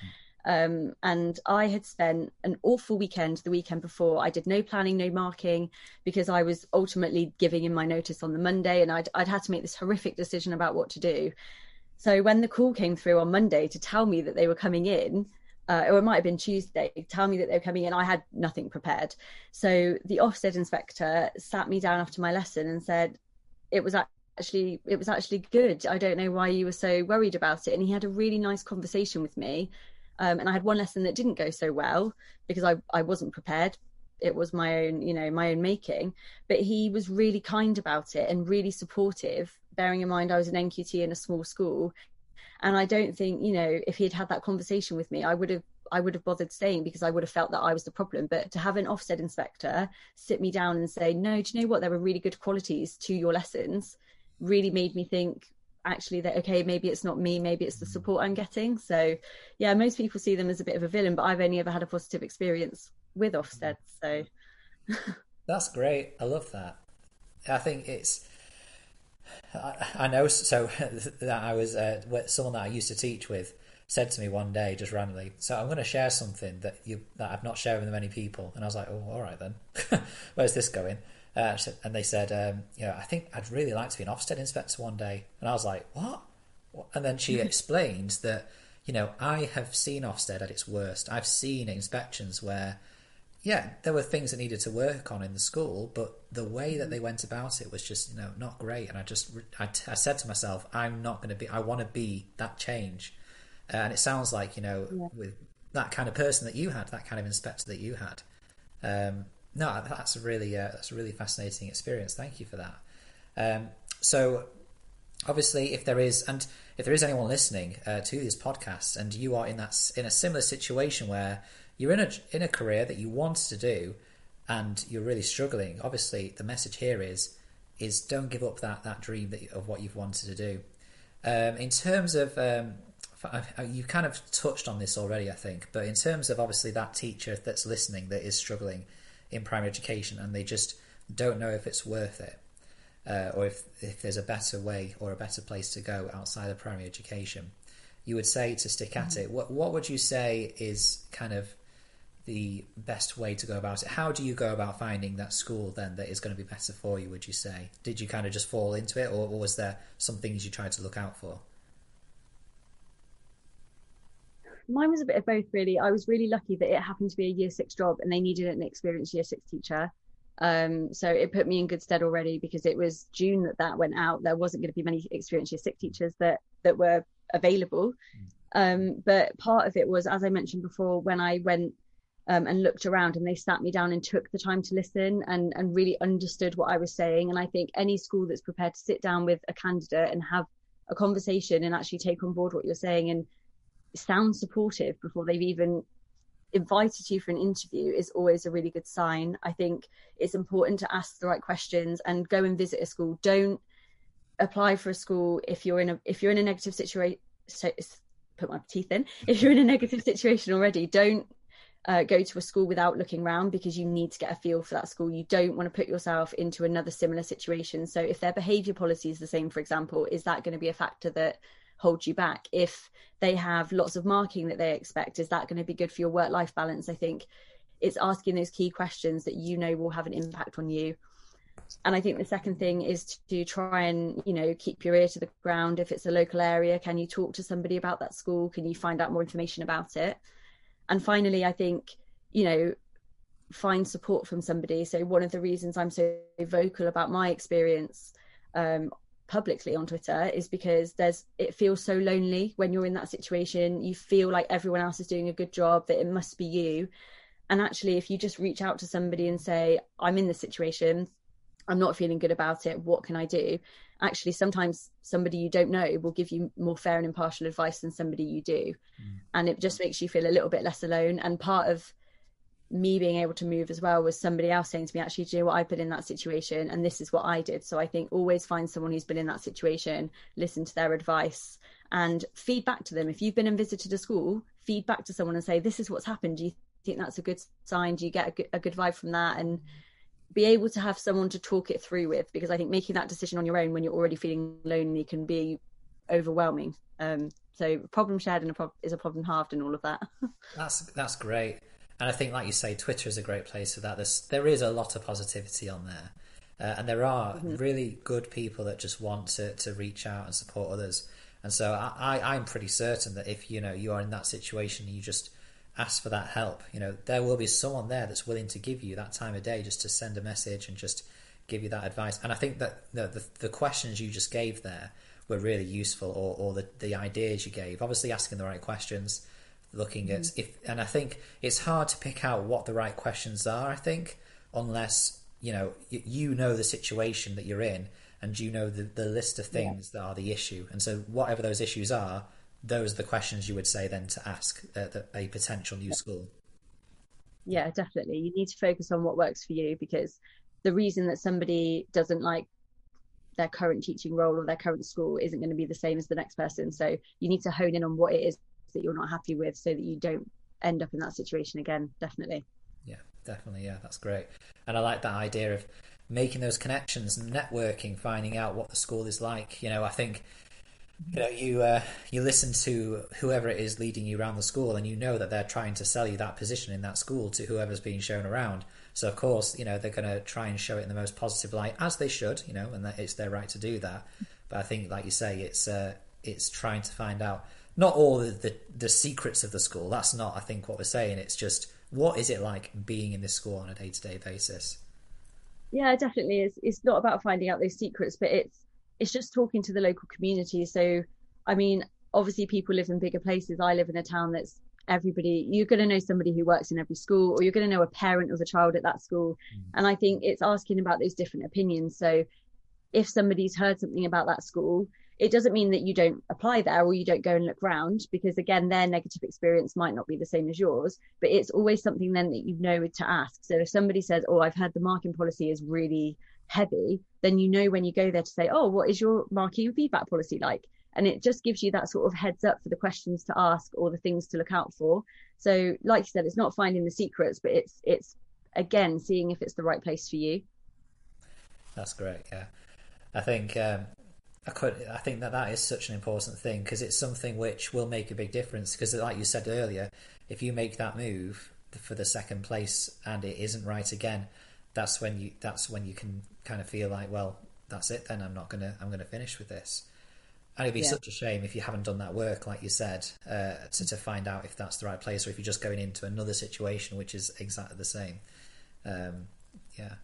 S2: Um, and I had spent an awful weekend the weekend before. I did no planning, no marking, because I was ultimately giving in my notice on the Monday, and I'd I'd had to make this horrific decision about what to do. So when the call came through on Monday to tell me that they were coming in, uh, or it might have been Tuesday, tell me that they were coming in. I had nothing prepared. So the Ofsted inspector sat me down after my lesson and said, it was actually, it was actually good. I don't know why you were so worried about it. And he had a really nice conversation with me. Um, and I had one lesson that didn't go so well because I, I wasn't prepared. It was my own, you know, my own making. But he was really kind about it and really supportive, bearing in mind I was an NQT in a small school and I don't think, you know, if he had had that conversation with me, I would have I would have bothered staying because I would have felt that I was the problem. But to have an Ofsted inspector sit me down and say, no, do you know what? There were really good qualities to your lessons really made me think actually that, okay, maybe it's not me, maybe it's the support I'm getting. So, yeah, most people see them as a bit of a villain, but I've only ever had a positive experience with Ofsted. So
S1: that's great. I love that. I think it's I, know. So that I was uh, someone that I used to teach with said to me one day just randomly, "So I'm going to share something that you that I've not shared with many people." And I was like, "Oh, all right then. Where's this going?" Uh, and they said, um, "You know, I think I'd really like to be an Ofsted inspector one day." And I was like, "What?" And then she explained that you know, I have seen Ofsted at its worst. I've seen inspections where, yeah, there were things that needed to work on in the school, but the way that they went about it was just, you know, not great. And I just, I, I said to myself, I'm not going to be, I want to be that change. Uh, and it sounds like, you know, yeah. with that kind of person that you had, that kind of inspector that you had. Um, no, that's a really, uh, that's a really fascinating experience. Thank you for that. Um, so obviously, if there is, and if there is anyone listening uh, to this podcast, and you are in that in a similar situation where you're in a in a career that you want to do, and you're really struggling, obviously, the message here is is don't give up that that dream that, of what you've wanted to do. Um, in terms of um, you kind of touched on this already, I think, but in terms of obviously that teacher that's listening that is struggling in primary education and they just don't know if it's worth it uh, or if, if there's a better way or a better place to go outside of primary education, you would say to stick at mm-hmm. it. What, what would you say is kind of the best way to go about it? How do you go about finding that school then that is going to be better for you, would you say? Did you kind of just fall into it or, or was there some things you tried to look out for?
S2: Mine was a bit of both, really. I was really lucky that it happened to be a year six job and they needed an experienced year six teacher. Um, so it put me in good stead already because it was June that that went out. There wasn't going to be many experienced year six teachers that that were available. Um, but part of it was, as I mentioned before, when I went um, and looked around and they sat me down and took the time to listen and and really understood what I was saying. And I think any school that's prepared to sit down with a candidate and have a conversation and actually take on board what you're saying and sound supportive before they've even invited you for an interview is always a really good sign. I think it's important to ask the right questions and go and visit a school. Don't apply for a school if you're in a if you're in a negative situation. So, put my teeth in. If you're in a negative situation already, don't uh, go to a school without looking around because you need to get a feel for that school. You don't want to put yourself into another similar situation. So if their behaviour policy is the same, for example, is that going to be a factor that hold you back. If they have lots of marking that they expect, is that going to be good for your work life balance? I think it's asking those key questions that you know will have an impact on you. And I think the second thing is to try and, you know, keep your ear to the ground. If it's a local area, can you talk to somebody about that school? Can you find out more information about it? And finally, I think, you know, find support from somebody. So one of the reasons I'm so vocal about my experience um, publicly on Twitter is because there's it feels so lonely when you're in that situation. You feel like everyone else is doing a good job, that it must be you. And actually, if you just reach out to somebody and say, I'm in this situation, I'm not feeling good about it, what can I do? Actually, sometimes somebody you don't know will give you more fair and impartial advice than somebody you do. Mm. And it just makes you feel a little bit less alone. And part of me being able to move as well was somebody else saying to me, actually, do you know what? I've been in that situation and this is what I did. So I think always find someone who's been in that situation, listen to their advice and feedback to them. If you've been and visited a school, feedback to someone and say, this is what's happened. Do you think that's a good sign? Do you get a good, a good vibe from that? And be able to have someone to talk it through with, because I think making that decision on your own when you're already feeling lonely can be overwhelming. Um, so problem shared and a pro- is a problem halved and all of that.
S1: that's that's great. And I think, like you say, Twitter is a great place for that. There's, there is a lot of positivity on there. Uh, and there are mm-hmm. really good people that just want to, to reach out and support others. And so I, I, I'm pretty certain that if, you know, you are in that situation, you just ask for that help. You know, there will be someone there that's willing to give you that time of day just to send a message and just give you that advice. And I think that the, the, the questions you just gave there were really useful or, or the, the ideas you gave. Obviously asking the right questions, looking at mm. if and I think it's hard to pick out what the right questions are. I think unless you know you know the situation that you're in and you know the, the list of things yeah. that are the issue, and so whatever those issues are, those are the questions you would say then to ask uh, a potential new yeah. school.
S2: Yeah, definitely. You need to focus on what works for you because the reason that somebody doesn't like their current teaching role or their current school isn't going to be the same as the next person. So you need to hone in on what it is that you're not happy with so that you don't end up in that situation again definitely.
S1: Yeah definitely yeah that's great. And i like that idea of making those connections networking finding out what the school is like. You know i think you know you uh, you listen to whoever it is leading you around the school and you know that they're trying to sell you that position in that school to whoever's being shown around. So of course you know they're going to try and show it in the most positive light as they should you know and that it's their right to do that. But i think like you say it's uh, it's trying to find out not all the, the, the secrets of the school. That's not, I think, what we're saying. It's just what is it like being in this school on a day to day basis?
S2: Yeah, definitely. It's it's not about finding out those secrets, but it's it's just talking to the local community. So, I mean, obviously, people live in bigger places. I live in a town that's everybody you're going to know somebody who works in every school or you're going to know a parent of a child at that school mm. and i think it's asking about those different opinions so if somebody's heard something about that school it doesn't mean that you don't apply there or you don't go and look round because again their negative experience might not be the same as yours but it's always something then that you know to ask. So if somebody says oh i've heard the marking policy is really heavy then you know when you go there to say oh what is your marking feedback policy like? And it just gives you that sort of heads up for the questions to ask or the things to look out for. So like you said it's not finding the secrets but it's it's again seeing if it's the right place for you.
S1: That's great yeah. I think um, I could. I think that that is such an important thing because it's something which will make a big difference. Because, like you said earlier, if you make that move for the second place and it isn't right again, that's when you that's when you can kind of feel like, well, that's it. Then I'm not gonna I'm gonna finish with this. And it'd be yeah. such a shame if you haven't done that work, like you said, uh, to to find out if that's the right place or if you're just going into another situation which is exactly the same. Um, yeah.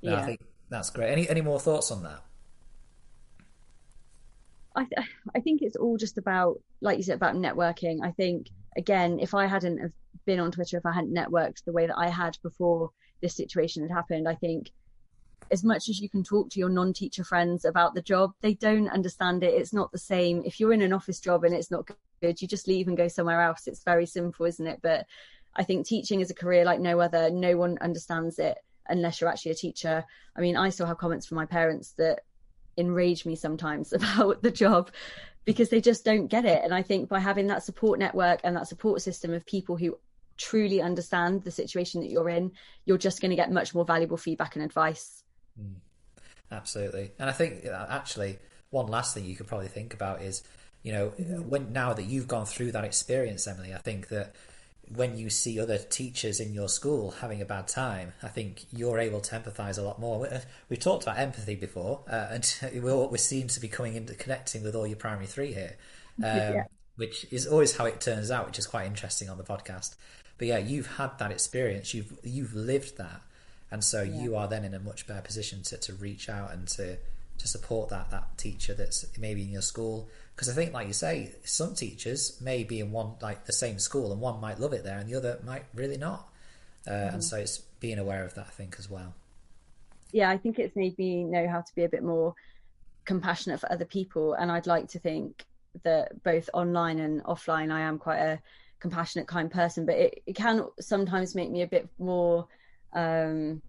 S1: No, yeah. I think that's great. Any any more thoughts on that?
S2: I th- I think it's all just about like you said about networking. I think again, if I hadn't have been on Twitter, if I hadn't networked the way that I had before this situation had happened, I think as much as you can talk to your non-teacher friends about the job, they don't understand it. It's not the same. If you're in an office job and it's not good, you just leave and go somewhere else. It's very simple, isn't it? But I think teaching is a career like no other. No one understands it unless you're actually a teacher. I mean, I still have comments from my parents that enrage me sometimes about the job because they just don't get it. And I think by having that support network and that support system of people who truly understand the situation that you're in, you're just going to get much more valuable feedback and advice.
S1: Mm, absolutely. And I think actually, one last thing you could probably think about is, you know, mm-hmm. when now that you've gone through that experience, Emily, I think that when you see other teachers in your school having a bad time, I think you're able to empathise a lot more. We've talked about empathy before, uh, and we seem to be coming into connecting with all your primary three here, um, yeah. which is always how it turns out, which is quite interesting on the podcast. But yeah, you've had that experience, you've you've lived that, and so yeah. you are then in a much better position to, to reach out and to to support that that teacher that's maybe in your school because I think, like you say, some teachers may be in one like the same school, and one might love it there, and the other might really not. Uh, mm-hmm. And so it's being aware of that, I think, as well.
S2: Yeah, I think it's made me know how to be a bit more compassionate for other people, and I'd like to think that both online and offline, I am quite a compassionate, kind person. But it, it can sometimes make me a bit more. Um,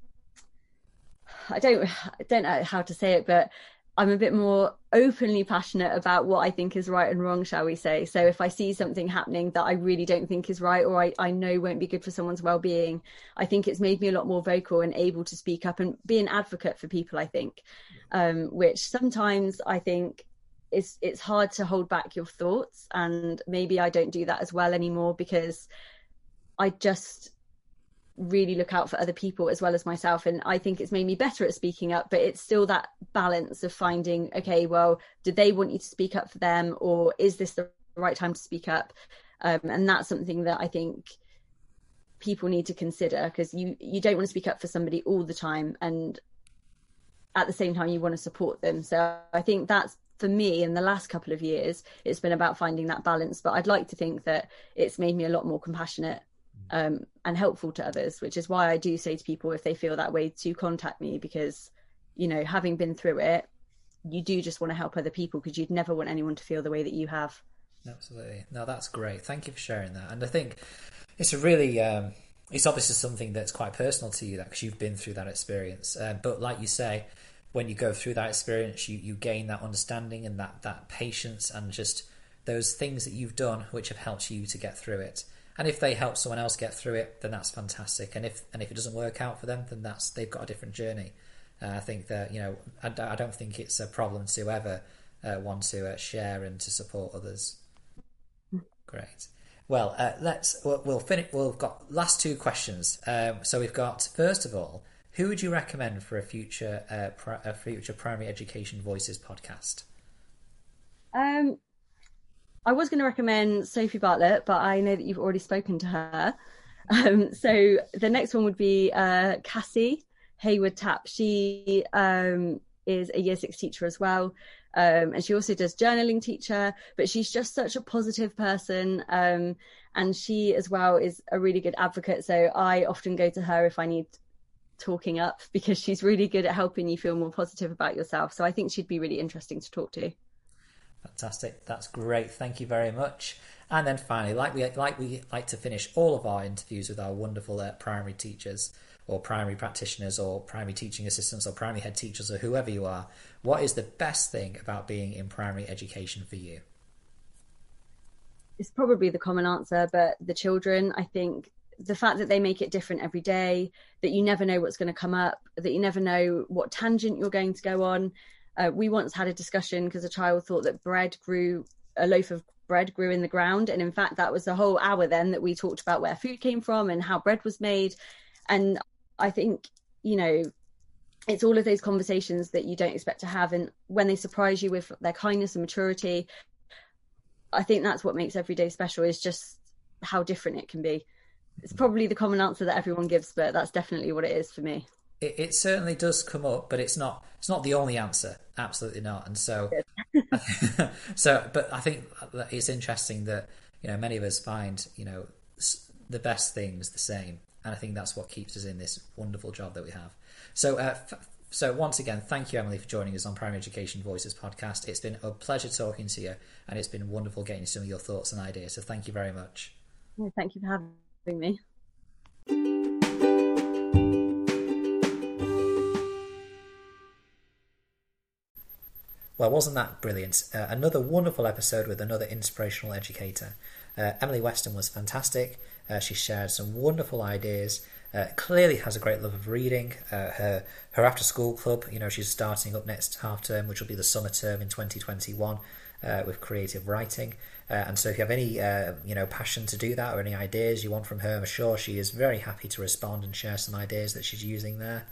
S2: I don't I don't know how to say it, but I'm a bit more openly passionate about what I think is right and wrong, shall we say. So if I see something happening that I really don't think is right or I, I know won't be good for someone's well being, I think it's made me a lot more vocal and able to speak up and be an advocate for people, I think. Um, which sometimes I think is it's hard to hold back your thoughts and maybe I don't do that as well anymore because I just really look out for other people as well as myself. And i think it's made me better at speaking up but it's still that balance of finding okay well do they want you to speak up for them or is this the right time to speak up? Um, and that's something that i think people need to consider because you you don't want to speak up for somebody all the time and at the same time you want to support them. So i think that's for me in the last couple of years it's been about finding that balance. But i'd like to think that it's made me a lot more compassionate um, and helpful to others, which is why I do say to people if they feel that way to contact me because, you know, having been through it, you do just want to help other people because you'd never want anyone to feel the way that you have.
S1: Absolutely. No, that's great. Thank you for sharing that. And I think it's a really, um, it's obviously something that's quite personal to you that because you've been through that experience. Uh, but like you say, when you go through that experience, you, you gain that understanding and that, that patience and just those things that you've done which have helped you to get through it and if they help someone else get through it, then that's fantastic. And if and if it doesn't work out for them, then that's they've got a different journey. Uh, I think that you know I, I, don't think it's a problem to ever uh, want to uh, share and to support others. Great. Well, uh, let's we'll, we'll finish. We've got last two questions. Um, so we've got first of all, who would you recommend for a future uh, a future primary education voices podcast?
S2: Um, I was going to recommend Sophie Bartlett, but I know that you've already spoken to her. Um, so the next one would be uh, Cassie Hayward Tap. She um, is a year six teacher as well. Um, and she also does journaling teacher, but she's just such a positive person. Um, and she as well is a really good advocate. So I often go to her if I need talking up because she's really good at helping you feel more positive about yourself. So I think she'd be really interesting to talk to.
S1: Fantastic. That's great. Thank you very much. And then finally, like we like we like to finish all of our interviews with our wonderful uh, primary teachers or primary practitioners or primary teaching assistants or primary head teachers or whoever you are, what is the best thing about being in primary education for you?
S2: It's probably the common answer, but the children, I think the fact that they make it different every day, that you never know what's going to come up, that you never know what tangent you're going to go on. Uh, we once had a discussion because a child thought that bread grew, a loaf of bread grew in the ground. And in fact, that was a whole hour then that we talked about where food came from and how bread was made. And I think, you know, it's all of those conversations that you don't expect to have. And when they surprise you with their kindness and maturity, I think that's what makes every day special is just how different it can be. It's probably the common answer that everyone gives, but that's definitely what it is for me.
S1: It, it certainly does come up, but it's not. It's not the only answer. Absolutely not. And so, so, but I think it's interesting that you know many of us find you know the best things the same and I think that's what keeps us in this wonderful job that we have. So, uh, f- so once again, thank you, Emily, for joining us on Primary Education Voices podcast. It's been a pleasure talking to you, and it's been wonderful getting some of your thoughts and ideas. So, thank you very much.
S2: Well, thank you for having me.
S1: Well, wasn't that brilliant? Uh, another wonderful episode with another inspirational educator. Uh, Emily Weston was fantastic. Uh, she shared some wonderful ideas. Uh, clearly has a great love of reading. Uh, her her after school club, you know, she's starting up next half term, which will be the summer term in 2021 uh, with creative writing. Uh, and so, if you have any you know passion to do that or any ideas you want from her, I'm sure she is very happy to respond and share some ideas that she's using there.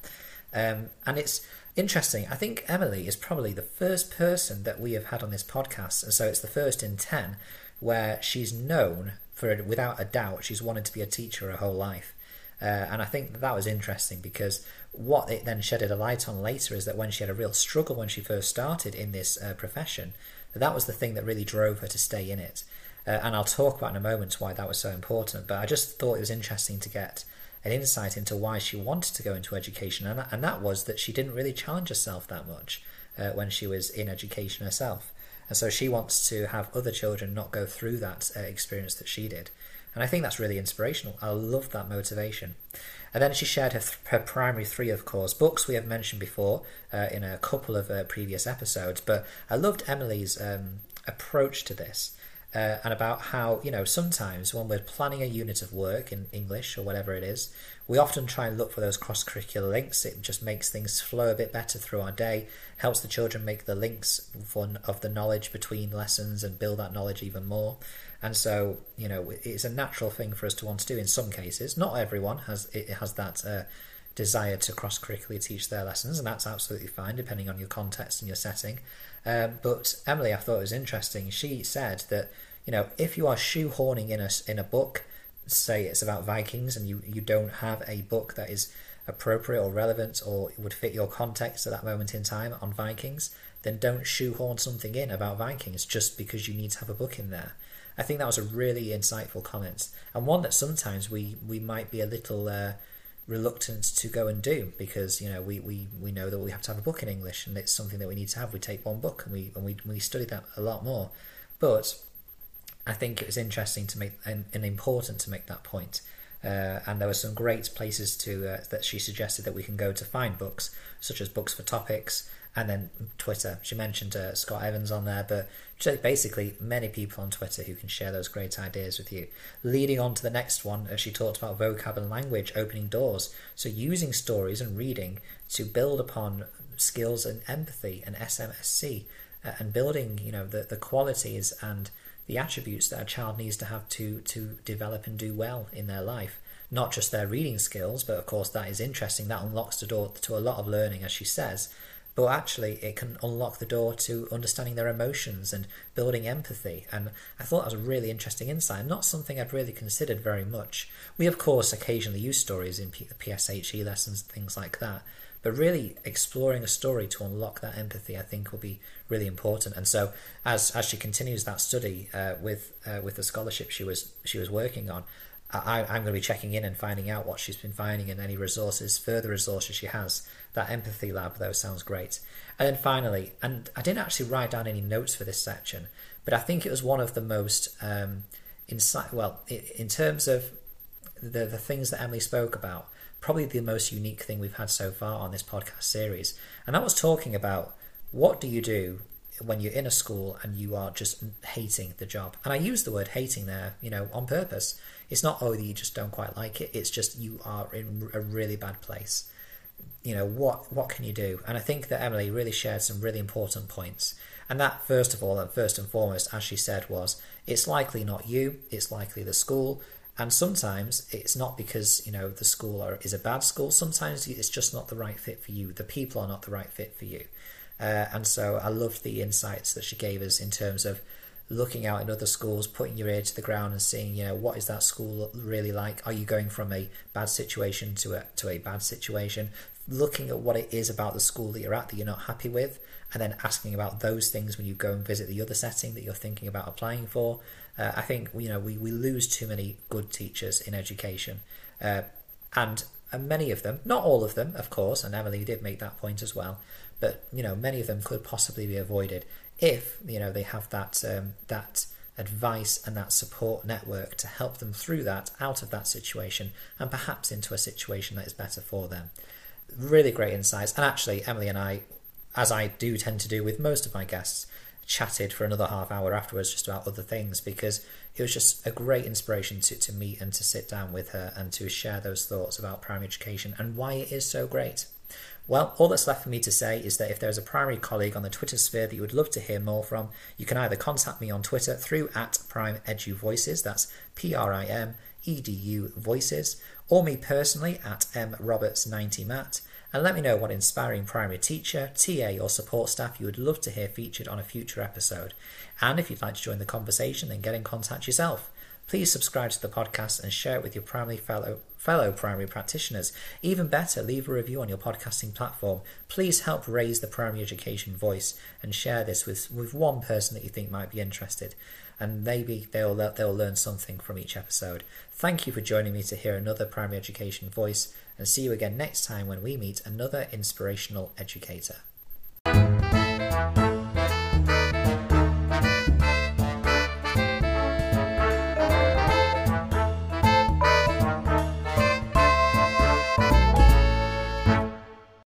S1: Um, and it's interesting. I think Emily is probably the first person that we have had on this podcast, and so it's the first in ten where she's known for without a doubt she's wanted to be a teacher her whole life. Uh, and I think that was interesting because what it then shedded a light on later is that when she had a real struggle when she first started in this uh, profession, that was the thing that really drove her to stay in it. Uh, and I'll talk about in a moment why that was so important. But I just thought it was interesting to get an insight into why she wanted to go into education, and, and that was that she didn't really challenge herself that much uh, when she was in education herself. And so she wants to have other children not go through that uh, experience that she did. And I think that's really inspirational. I love that motivation. And then she shared her, th- her primary three, of course, books we have mentioned before uh, in a couple of uh, previous episodes. But I loved Emily's um, approach to this uh, and about how, you know, sometimes when we're planning a unit of work in English or whatever it is, we often try and look for those cross curricular links. It just makes things flow a bit better through our day, helps the children make the links of the knowledge between lessons and build that knowledge even more. And so, you know, it's a natural thing for us to want to do in some cases. Not everyone has it has that uh, desire to cross curricularly teach their lessons, and that's absolutely fine depending on your context and your setting. Um, but Emily, I thought it was interesting. She said that you know if you are shoehorning in a in a book say it's about Vikings and you, you don't have a book that is appropriate or relevant or would fit your context at that moment in time on Vikings, then don't shoehorn something in about Vikings just because you need to have a book in there. I think that was a really insightful comment and one that sometimes we, we might be a little uh, reluctant to go and do because you know we, we, we know that we have to have a book in English and it's something that we need to have. We take one book and we and we, we study that a lot more. But I think it was interesting to make and, and important to make that point. Uh, and there were some great places to uh, that she suggested that we can go to find books, such as books for topics, and then Twitter. She mentioned uh, Scott Evans on there, but basically many people on Twitter who can share those great ideas with you. Leading on to the next one, uh, she talked about vocab and language opening doors. So using stories and reading to build upon skills and empathy and SMSC, uh, and building you know the the qualities and the attributes that a child needs to have to to develop and do well in their life. Not just their reading skills but of course that is interesting. That unlocks the door to a lot of learning as she says. But actually it can unlock the door to understanding their emotions and building empathy. And I thought that was a really interesting insight, not something I'd really considered very much. We, of course, occasionally use stories in P- PSHE lessons things like that, but really exploring a story to unlock that empathy, I think, will be really important. And so, as as she continues that study uh, with uh, with the scholarship she was she was working on, I, am going to be checking in and finding out what she's been finding and any resources, further resources she has. That empathy lab, though, sounds great. And then finally, and I didn't actually write down any notes for this section, but I think it was one of the most um, insight. Well, in terms of the the things that Emily spoke about, probably the most unique thing we've had so far on this podcast series. And that was talking about what do you do when you're in a school and you are just hating the job. And I use the word hating there, you know, on purpose. It's not oh you just don't quite like it. It's just you are in a really bad place. You know what? What can you do? And I think that Emily really shared some really important points. And that, first of all, and first and foremost, as she said, was it's likely not you. It's likely the school. And sometimes it's not because you know the school are, is a bad school. Sometimes it's just not the right fit for you. The people are not the right fit for you. Uh, and so I loved the insights that she gave us in terms of looking out in other schools, putting your ear to the ground and seeing, you know, what is that school really like? Are you going from a bad situation to a to a bad situation? Looking at what it is about the school that you're at that you're not happy with, and then asking about those things when you go and visit the other setting that you're thinking about applying for, uh, I think you know we, we lose too many good teachers in education, uh, and, and many of them, not all of them, of course, and Emily did make that point as well. But you know, many of them could possibly be avoided if you know they have that um, that advice and that support network to help them through that, out of that situation, and perhaps into a situation that is better for them. Really great insights, and actually, Emily and I, as I do tend to do with most of my guests, chatted for another half hour afterwards just about other things because it was just a great inspiration to, to meet and to sit down with her and to share those thoughts about primary education and why it is so great. Well, all that's left for me to say is that if there's a primary colleague on the Twitter sphere that you would love to hear more from, you can either contact me on Twitter through at Prime Edu Voices, that's P R I M E D U Voices, or me personally at M Roberts 90 Matt and let me know what inspiring primary teacher, TA, or support staff you would love to hear featured on a future episode. And if you'd like to join the conversation, then get in contact yourself. Please subscribe to the podcast and share it with your primary fellow fellow primary practitioners. Even better, leave a review on your podcasting platform. Please help raise the primary education voice and share this with, with one person that you think might be interested. And maybe they'll they'll learn something from each episode. Thank you for joining me to hear another primary education voice and see you again next time when we meet another inspirational educator.